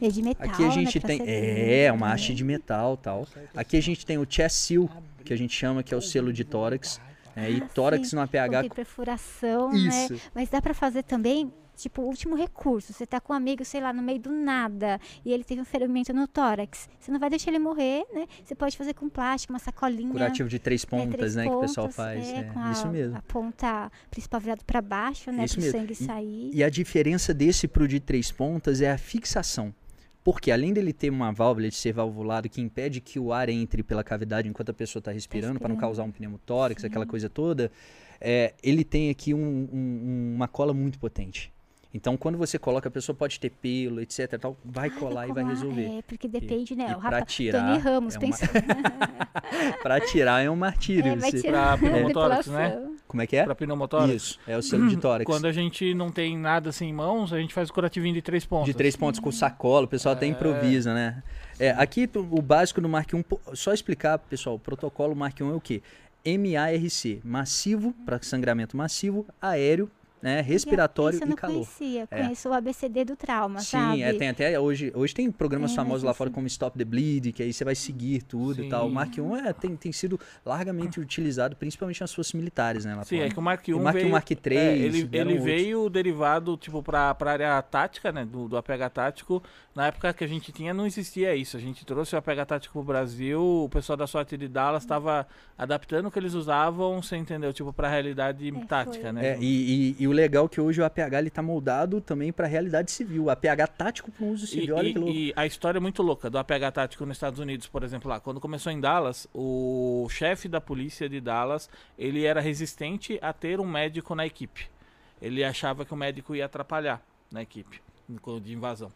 É de metal, Aqui a né, gente pra tem. É, uma haste né? de metal tal. Aqui a gente tem o chest seal, que a gente chama, que é o selo de tórax. É, e Ah, tórax sim, no APH. Porque perfuração, né? Isso. Mas dá pra fazer também, tipo, último recurso. Você tá com um amigo, sei lá, no meio do nada, e ele teve um ferimento no tórax. Você não vai deixar ele morrer, né? Você pode fazer com plástico, uma sacolinha. Curativo de três né, pontas, três né? Que o pessoal pontas, faz. É, É, com a, isso mesmo. A ponta principal virada pra baixo, né? Isso pro mesmo. sangue E- sair. E a diferença desse pro de três pontas é a fixação. Porque além dele ter uma válvula de ser valvulado que impede que o ar entre pela cavidade enquanto a pessoa está respirando, para não causar um pneumotórax, aquela coisa toda, é, ele tem aqui um- um- uma cola muito potente. Então, quando você coloca, a pessoa pode ter pelo, etc. Tal, vai Ah, colar e vai resolver. É, porque depende, né? e o pra rapaz, tirar, Tony Ramos, é uma- pensa. Para tirar é um martírio. É, vai tirar Pra pneumotórax, né? Como é que é? Pra pneumotórax. Isso, é o selo de tórax. Quando a gente não tem nada assim em mãos, a gente faz o curativinho de três pontos. De três pontos com sacola, o pessoal até improvisa, né? É, aqui o básico do Mark 1, pô, só explicar, pessoal, o protocolo Mark 1 é o quê? MARC, massivo, para sangramento massivo, aéreo, né, respiratório eu e calor. conhecia. É. Conheço o ABCD do trauma, Sim, sabe? é, tem até hoje, hoje tem programas É, famosos lá assim- fora como Stop the Bleed, que aí você vai seguir tudo e tal. O Sim. Mark 1 é, tem, tem sido largamente utilizado, principalmente nas forças militares, né, lá Sim, fora. é que o Mark 1 O Mark 1, veio, Mark 3, é, ele, ele outros. veio derivado tipo para a área tática, né, do, do APH tático. Na época que a gente tinha não existia isso. A gente trouxe o APH tático pro Brasil, o pessoal da sorte de Dallas estava adaptando o que eles usavam, você entendeu, tipo para a realidade É, tática, foi. né? É, e, e- e o legal é que hoje o APH ele tá moldado também para a realidade civil. O APH tático para uso E, civil, olha e- que louco. e a história é muito louca do APH tático nos Estados Unidos, por exemplo, lá. Quando começou em Dallas, o chefe da polícia de Dallas, ele era resistente a ter um médico na equipe. Ele achava que o médico ia atrapalhar na equipe de invasão.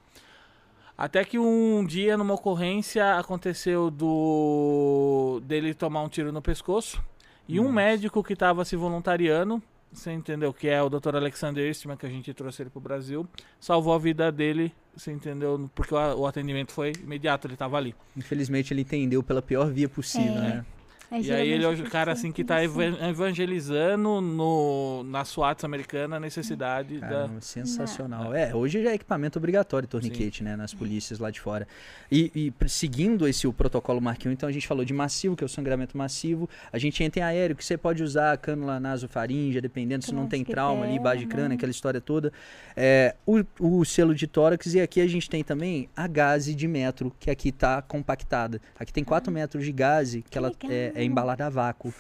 Até que um dia, numa ocorrência, aconteceu do dele tomar um tiro no pescoço. E um Nossa. médico que estava se voluntariando, você entendeu? Que é o Dr. Alexander Eastman, que a gente trouxe ele pro Brasil, salvou a vida dele, você entendeu? Porque o, atendimento foi imediato, ele estava ali. Infelizmente ele entendeu pela pior via possível, É. né? Aí, E aí ele é o cara assim, assim que tá evan- evangelizando no, na SWAT americana a necessidade da. Caramba, sensacional. É, hoje já é equipamento obrigatório torniquete, né, nas polícias lá de fora. E, e seguindo esse o protocolo I, então a gente falou de massivo, que é o sangramento massivo. A gente entra em aéreo, que você pode usar cânula nasofaringe, dependendo se não tem trauma ali, base de crânio, né? aquela história toda. É, o, o selo de tórax, e aqui a gente tem também a gase de metro, que aqui tá compactada. Aqui tem 4 metros de gase, que, Que ela é, é embalada a vácuo.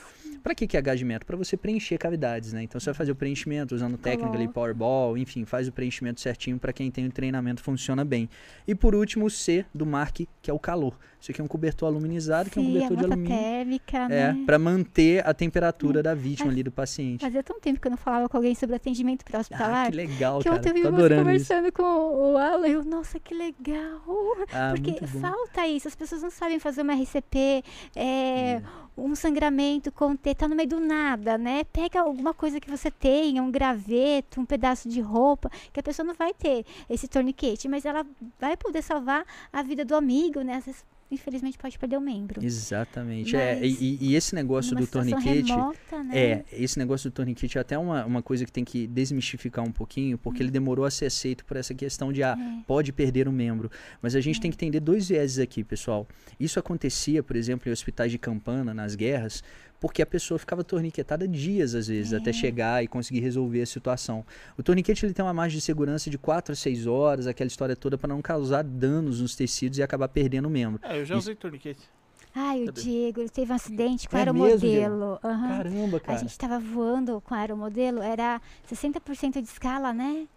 Pra que, que é metro? Para você preencher cavidades, né? Então você vai fazer o preenchimento usando técnica ali. Powerball, enfim, faz o preenchimento certinho para quem tem o treinamento funciona bem. E por último, o C do Mark, que é o calor. Isso aqui é um cobertor aluminizado, que é um Sim, cobertor de alumínio. térmica, É, né? para manter a temperatura da vítima ali do paciente. Fazia tão tempo que eu não falava com alguém sobre atendimento Ah, pré-hospitalar. que legal, que cara. ontem eu vi Tô adorando isso. conversando com o Alan, eu, nossa, que legal. Ah, Porque falta isso, as pessoas não sabem fazer uma RCP, é, um sangramento, conter, tá no meio do nada, né? Pega alguma coisa que você tenha, um graveto, um pedaço de roupa, que a pessoa não vai ter esse torniquete, mas ela vai poder salvar a vida do amigo, né? Às vezes, infelizmente, pode perder o membro. Exatamente. É, e, e esse negócio do torniquete. remota, né? É, esse negócio do torniquete é até uma, uma coisa que tem que desmistificar um pouquinho, porque ele demorou a ser aceito por essa questão de, ah, É. pode perder um membro. Mas a gente tem que entender dois vieses aqui, pessoal. Isso acontecia, por exemplo, em hospitais de campana, nas guerras, porque a pessoa ficava torniquetada dias, às vezes, até chegar e conseguir resolver a situação. O torniquete ele tem uma margem de segurança de 4 a 6 horas, aquela história toda, para não causar danos nos tecidos e acabar perdendo o membro. É, eu já usei torniquete. Ai, o Cadê? Diego, ele teve um acidente com É aeromodelo. Aham. Caramba, A cara. gente tava voando com aeromodelo, era 60% de escala, né?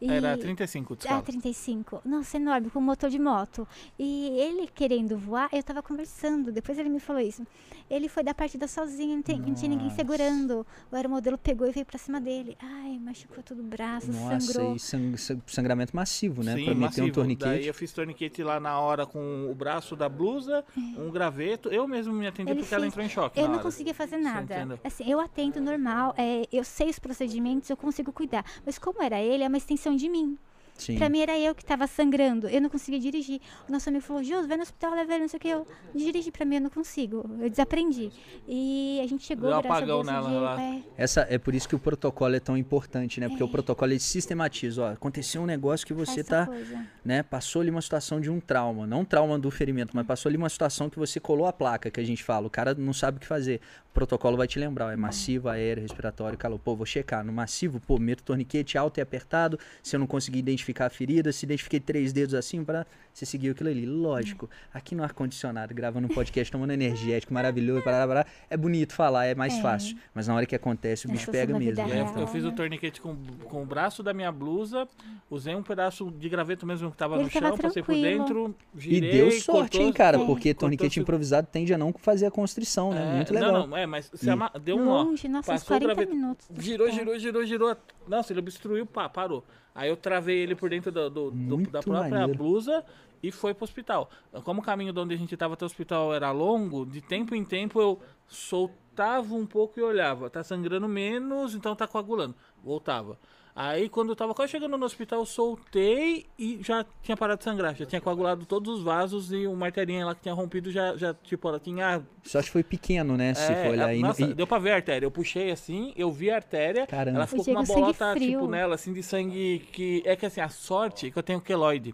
E- Era 35 de Ah, escala. 35. Nossa, enorme, com motor de moto. E ele querendo voar, eu tava conversando, depois ele me falou isso. Ele foi dar partida sozinho, não, tem- não tinha ninguém segurando. O aeromodelo pegou e veio pra cima dele. Ai, machucou todo o braço, Nossa, sangrou. e sang- sang- sangramento massivo, né? Sim, pra meter massivo. um torniquete. Daí eu fiz torniquete lá na hora com o braço da blusa, um graveto. Eu mesmo me atendi É. Ele porque ela fez- entrou em choque. Eu na não hora. conseguia fazer nada. Assim, eu atendo normal, é, eu sei os procedimentos, eu consigo cuidar. Mas como era ele, é uma extensão de mim. Sim. Pra mim era eu que tava sangrando, eu não conseguia dirigir. O nosso amigo falou, Jus, vai no hospital, leva ele, não sei o que. Eu dirigir pra mim, eu não consigo. Eu desaprendi. E a gente chegou, Deu apagão a Deus, o nela Diego, lá. é, Essa é por isso que o protocolo é tão importante, né? Porque o protocolo ele sistematiza, ó, aconteceu um negócio que você faz essa tá, coisa. né, passou ali uma situação de um trauma, não trauma do ferimento, mas passou ali uma situação que você colou a placa, que a gente fala, o cara não sabe o que fazer. O protocolo vai te lembrar, ó, é massivo, aéreo, respiratório, calor. Pô, vou checar no massivo, pô, meto o torniquete alto e apertado, se eu não conseguir identificar a ferida, se identifiquei três dedos assim para você seguir aquilo ali. Lógico, aqui no ar condicionado, gravando um podcast, tomando energético, maravilhoso, parará, parará, é bonito falar, é mais É. fácil, mas na hora que acontece, o É, bicho pega mesmo. E né? eu, real. eu fiz o torniquete com, com o braço da minha blusa, usei um pedaço de graveto mesmo que tava Ele no tava chão, passei por dentro, E girei, deu sorte, cortou- hein, cara? É. Porque cortou torniquete se- improvisado tende a não fazer a constrição, né? É, Muito legal. Não, não, é, mas se E- ama- deu um. Longe, nossa, uns Passou o 40 graveto, minutos. do Girou, girou, girou, girou. Nossa, ele obstruiu, pá, parou. Aí eu travei ele por dentro do, do- do- da própria maneiro. blusa e foi pro hospital. Como o caminho de onde a gente tava até o hospital era longo, de tempo em tempo eu soltava um pouco e olhava. Tá sangrando menos, então tá coagulando. Voltava. Aí quando eu tava quase chegando no hospital, eu soltei e já tinha parado de sangrar. Já tinha coagulado todos os vasos e uma arterinha lá que tinha rompido já, já tipo, ela tinha Só que foi pequeno, né? Se é, for olhar aí. nossa, E- deu pra ver a artéria. Eu puxei assim, eu vi a artéria. Caramba. Ela ficou com uma bolota, tipo, nela, assim, de sangue que. É que assim, a sorte é que eu tenho queloide.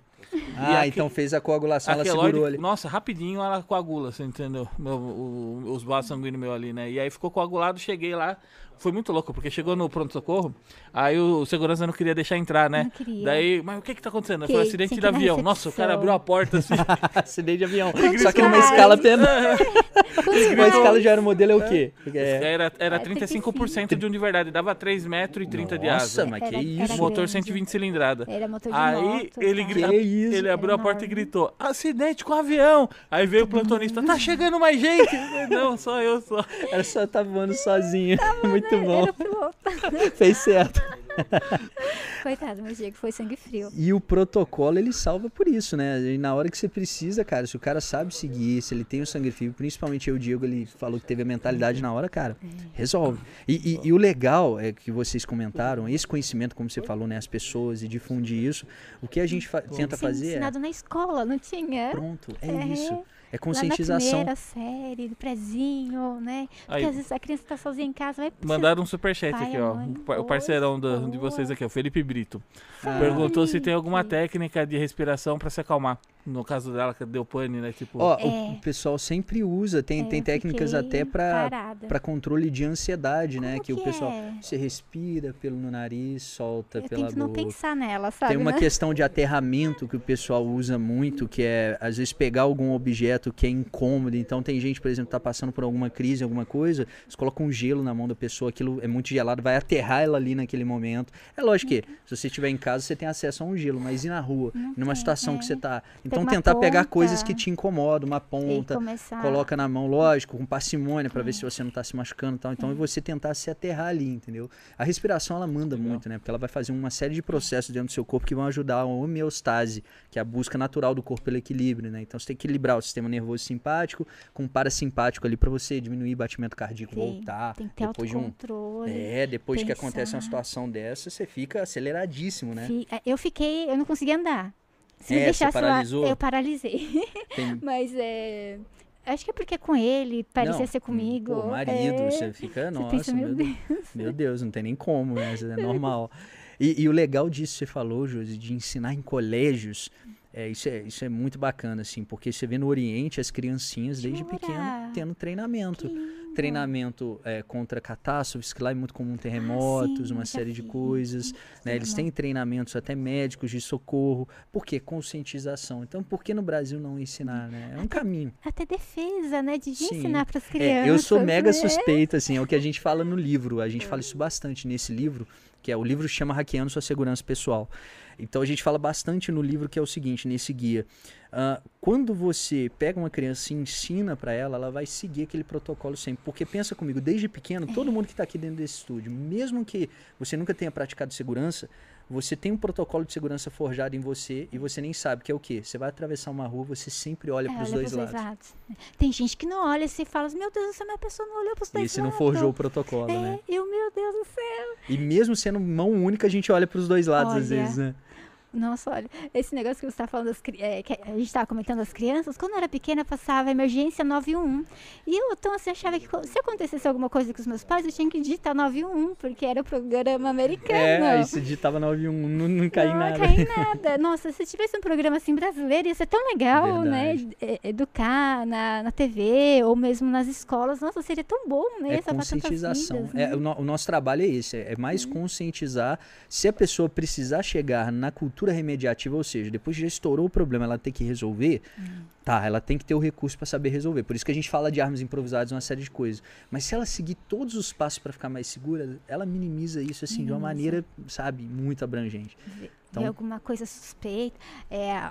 Ah, então fez a coagulação, A ela queloide, segurou ali. nossa, rapidinho ela coagula, você entendeu? Meu, o- os vasos sanguíneos meu ali, né? E aí ficou coagulado, cheguei lá. Foi muito louco, porque chegou no pronto-socorro, aí o segurança não queria deixar entrar, né? Não queria. Daí, mas o que que tá acontecendo? Que- falei, acidente tinha de avião. Nossa, o cara abriu a porta assim. Acidente de avião. Só que numa escala penal. Quantos Uma escala de aeromodelo é o quê? É. Era, era É, 35% de um de verdade, dava 3 metros e 30 de Nossa, asa. mas Era- que era isso? Motor grande. 120 cilindrada. Era motor de Aí moto. ele, grita, ele abriu a Era porta e gritou: acidente com o avião! Aí veio o plantonista: tá chegando mais gente! Não, só eu só. Ela só tá voando sozinha. Muito bom. Era o piloto. Fez certo. Coitado, meu Diego, foi sangue frio. E o protocolo, ele salva por isso, né? E na hora que você precisa, cara, se o cara sabe seguir, se ele tem o sangue frio, principalmente eu, o Diego, ele falou que teve a mentalidade na hora, cara, resolve. E, e- e o legal é que vocês comentaram, esse conhecimento, como você falou, né? As pessoas e difundir isso, o que a gente fa- tenta fazer é... ensinado na escola, não tinha? Pronto, é, É. isso. É Lá na conscientização. primeira série, do prezinho, né? Porque Aí. às vezes a criança tá sozinha em casa, vai precisar- Mandaram um superchat aqui, ó. mãe. O par- O parceirão do- de vocês aqui, o Felipe Brito. Perguntou se tem alguma técnica de respiração pra se acalmar. No caso dela, que deu pane, né? Tipo. Ó, É. o pessoal sempre usa, tem, É, tem técnicas até pra controle de ansiedade, né? Como Que, o pessoal. é? Você respira pelo no nariz, solta Eu pela tento não boca. pensar nela, sabe? Tem uma né? questão de aterramento que o pessoal usa muito, que é às vezes pegar algum objeto que é incômodo. Então tem gente, por exemplo, que tá passando por alguma crise, alguma coisa, você coloca um gelo na mão da pessoa, aquilo é muito gelado, vai aterrar ela ali naquele momento. É lógico que se você estiver em casa, você tem acesso a um gelo, mas e na rua, Não numa tem, situação é. que você tá. Então tentar pegar ponta. coisas que te incomodam, uma E ponta, começar... coloca na mão, lógico, com parcimônia pra ver se você não tá se machucando e tal. Então é você tentar se aterrar ali, entendeu? A respiração ela manda Legal. muito, né? Porque ela vai fazer uma série de processos dentro do seu corpo que vão ajudar a homeostase, que é a busca natural do corpo pelo equilíbrio, né? Então você tem que equilibrar o sistema nervoso simpático com o parasimpático ali pra você diminuir o batimento cardíaco, Sim, voltar. Tem que ter depois de um é, depois que acontece uma pensar. situação dessa, você fica aceleradíssimo, né? É, Eu fiquei, eu não conseguia andar. Se É, você deixasse lá, paralisou? eu paralisei. Tem... Mas é. Acho que é porque é com ele, parecia Não, ser comigo. Pô, marido, é... você fica, Você nossa, pensa, meu Deus. Meu Deus, não tem nem como, né? Isso é normal. E, e o legal disso que você falou, Josi, de ensinar em colégios, é, isso, é, isso é muito bacana, assim, porque você vê no Oriente as criancinhas desde Jura? pequeno tendo treinamento. Treinamento é, contra catástrofes, que lá é muito comum terremotos, Ah, sim, uma série de vi. coisas. Né? Eles têm treinamentos até médicos de socorro. Por quê? Conscientização. Então, por que no Brasil não ensinar, né? É um caminho. Até defesa, né? De Sim. ensinar para as crianças. É, eu sou mega né? suspeito, assim, é o que a gente fala no livro. A gente fala isso bastante nesse livro, que é o livro chama Hackeando Sua Segurança Pessoal. Então a gente fala bastante no livro que é o seguinte, nesse guia. ah, quando você pega uma criança e ensina pra ela, ela vai seguir aquele protocolo sempre. Porque pensa comigo, desde pequeno, todo mundo que tá aqui dentro desse estúdio, mesmo que você nunca tenha praticado segurança, você tem um protocolo de segurança forjado em você e você nem sabe que é o quê? Você vai atravessar uma rua, você sempre olha É, pros olha dois pros lados. Tem gente que não olha e fala, meu Deus, essa minha pessoa não olhou pros dois E esse não lados. forjou o protocolo, É, né? eu, meu Deus do céu. E mesmo sendo mão única, a gente olha pros dois lados às Olha. vezes, né? Nossa, olha, esse negócio que você está falando, das, é, que a gente estava comentando das crianças, quando eu era pequena passava emergência 911. E eu, então, assim, achava que se acontecesse alguma coisa com os meus pais, eu tinha que digitar 911, porque era o programa americano. É, aí você digitava 91, não, não caía em não nada. caí em nada. Nossa, se tivesse um programa assim brasileiro, ia ser tão legal, né? Verdade. E- Educar na, na TV ou mesmo nas escolas. Nossa, seria tão bom, né? É tantas conscientização. vidas, É, né? o, no- o nosso trabalho é esse, é é mais conscientizar. Se a pessoa precisar chegar na cultura remediativa, ou seja, depois já estourou o problema, ela tem que resolver, tá, ela tem que ter o recurso para saber resolver. Por isso que a gente fala de armas improvisadas, uma série de coisas. Mas se ela seguir todos os passos para ficar mais segura, ela minimiza isso assim de uma Minimiza. maneira, sabe, muito abrangente. Então- alguma coisa suspeita. É,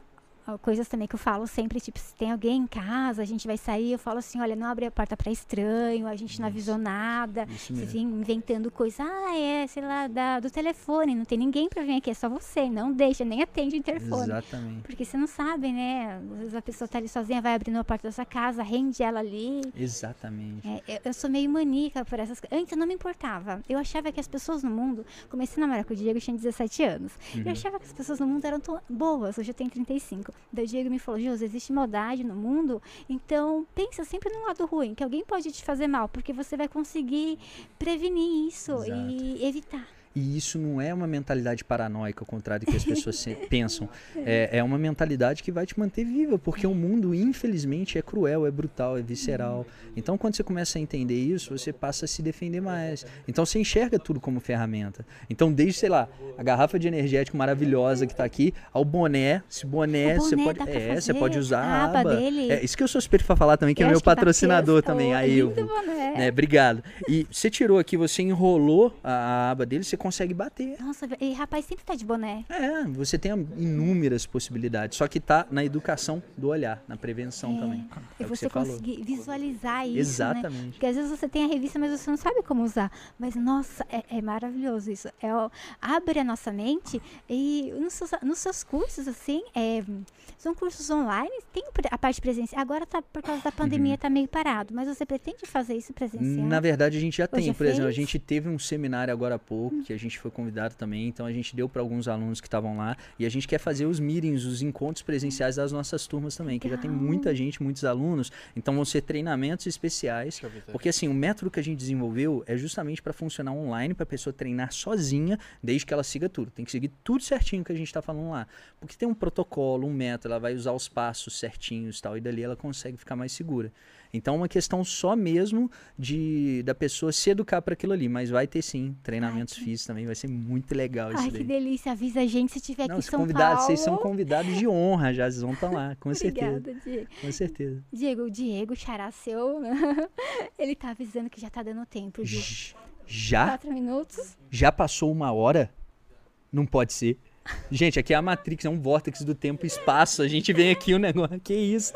coisas também que eu falo sempre, tipo, se tem alguém em casa, a gente vai sair, eu falo assim, olha, não abre a porta para estranho, a gente não avisou nada. Isso Você mesmo. vem inventando coisa, ah, é, sei lá, da, do telefone, não tem ninguém para vir aqui, é só você, não deixa, nem atende o interfone. Exatamente. Porque você não sabe, né? Às vezes a pessoa tá ali sozinha, vai abrindo a porta da sua casa, rende ela ali. Exatamente. É, eu, eu sou meio maníaca por essas coisas. Antes eu não me importava. Eu achava que as pessoas no mundo. Comecei a namorar com o Diego, eu tinha 17 anos. Uhum. Eu achava que as pessoas no mundo eram tão boas. Hoje eu tenho 35. Daí o Diego me falou: Jus, existe maldade no mundo. Então pensa sempre no lado ruim, que alguém pode te fazer mal, porque você vai conseguir prevenir isso Exato. e evitar. E isso não é uma mentalidade paranoica, ao contrário do que as pessoas se- pensam. É, é uma mentalidade que vai te manter viva, porque o mundo, infelizmente, é cruel, é brutal, é visceral. Então, quando você começa a entender isso, você passa a se defender mais. Então, você enxerga tudo como ferramenta. Então, desde, sei lá, a garrafa de energético maravilhosa que está aqui, ao boné, esse boné, O você boné pode, é, você pode usar a aba aba. dele. É, isso que eu sou suspeito para falar também, que Eu é meu que tá patrocinador texto, também. Aí eu boné. né, obrigado. E você tirou aqui, você enrolou a aba dele, você consegue bater. Nossa, e rapaz sempre tá de boné. É, você tem inúmeras possibilidades, só que tá na educação do olhar, na prevenção também. É E o que você você falou. conseguir visualizar isso, né? Exatamente. Porque às vezes você tem a revista, mas você não sabe como usar. Mas, nossa, é, é maravilhoso isso. É, o- abre a nossa mente e nos seus, nos seus cursos, assim, é, são cursos online, tem a parte presencial. Agora, tá, por causa da pandemia, tá meio parado. Mas você pretende fazer isso presencial? Uhum. Na verdade, a gente já Ou tem. Por exemplo, a fez? gente teve um seminário agora há pouco, que que a gente foi convidado também, então a gente deu para alguns alunos que estavam lá e a gente quer fazer os meetings, os encontros presenciais das nossas turmas também, que já tem muita gente, muitos alunos, então vão ser treinamentos especiais tá. porque assim, o método que a gente desenvolveu é justamente para funcionar online, para a pessoa treinar sozinha, desde que ela siga tudo. Tem que seguir tudo certinho que a gente está falando lá. Porque tem um protocolo, um método, ela vai usar os passos certinhos e tal, e dali ela consegue ficar mais segura. Então é uma questão só mesmo de da pessoa se educar para aquilo ali, mas vai ter sim treinamentos físicos também, vai ser muito legal isso Ai, daí. que delícia. Avisa a gente se tiver Não, aqui em São Paulo. vocês são convidados de honra já, vocês vão estar lá, com certeza. Obrigada, Diego. Com certeza. Diego, o Diego, xará seu, ele tá avisando que já tá dando tempo, Diego. Já? Quatro minutos. Já passou uma hora? Não pode ser. Gente, aqui é a Matrix, é um vórtex do tempo e espaço. A gente vem aqui o negócio. Que isso?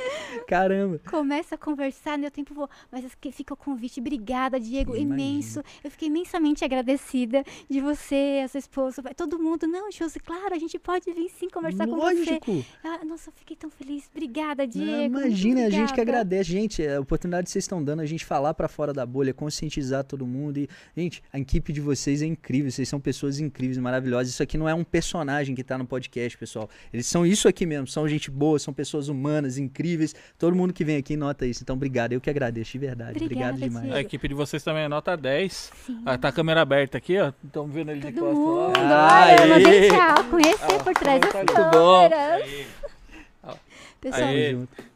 Caramba. Começa a conversar? O tempo voa. Mas aqui fica o convite. Obrigada, Diego. Imagina. Imenso. Eu fiquei imensamente agradecida de você, a sua esposa, todo mundo. Não, Josi, claro, a gente pode vir sim conversar com você. Lógico. Ah, nossa, eu fiquei tão feliz. Obrigada, Diego. Não, imagina, a gente que agradece. Gente, a oportunidade que vocês estão dando, a gente falar pra fora da bolha, conscientizar todo mundo. E, gente, a equipe de vocês é incrível. Vocês são pessoas incríveis, maravilhosas. Isso aqui não é um personagem que tá no podcast, pessoal. Eles são isso aqui mesmo. São gente boa, são pessoas humanas, incríveis. Todo mundo que vem aqui nota isso. Então, obrigado. Eu que agradeço, de verdade. Obrigada, obrigado demais. Diego. A equipe de vocês também é nota 10. Sim. Ah, tá a câmera aberta aqui, ó. Estão vendo ele de Todo costas mundo. lá. Olha, eu mandei tchau. Conhecer Ah, por trás das tá câmeras. muito bom. Pessoal, Aê. Tamo junto.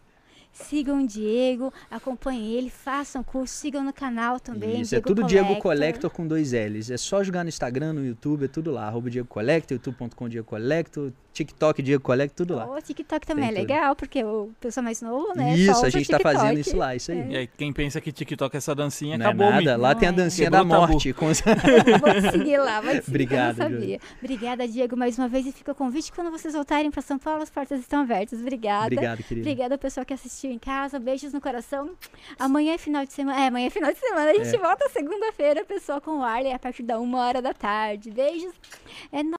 Sigam o Diego, acompanhem ele, façam curso, sigam no canal também. Isso, é tudo Diego Collector com dois L's. É só jogar no Instagram, no YouTube, é tudo lá. Arroba Diego Collector, youtube.com Diego Collector, TikTok Diego Collector, tudo lá. O TikTok também Tem é tudo. legal, porque o pessoal mais novo, né? Isso, a gente tá fazendo isso lá, isso aí. E aí, quem pensa que TikTok é essa dancinha, Não é acabou. nada, lá Não tem a é. dancinha da Quebrou tabu. morte. com- Vou seguir lá, vai seguir, Obrigado, que eu não sabia. Obrigada, Diego, mais uma vez. E fica o convite quando vocês voltarem para São Paulo, as portas estão abertas. Obrigada. Obrigado, querido. Obrigada ao pessoal que assistiu em casa. Beijos no coração. Amanhã é final de semana. É, amanhã é final de semana. A gente É. volta segunda-feira, pessoal, com o Arley a partir da uma hora da tarde. Beijos. É nóis.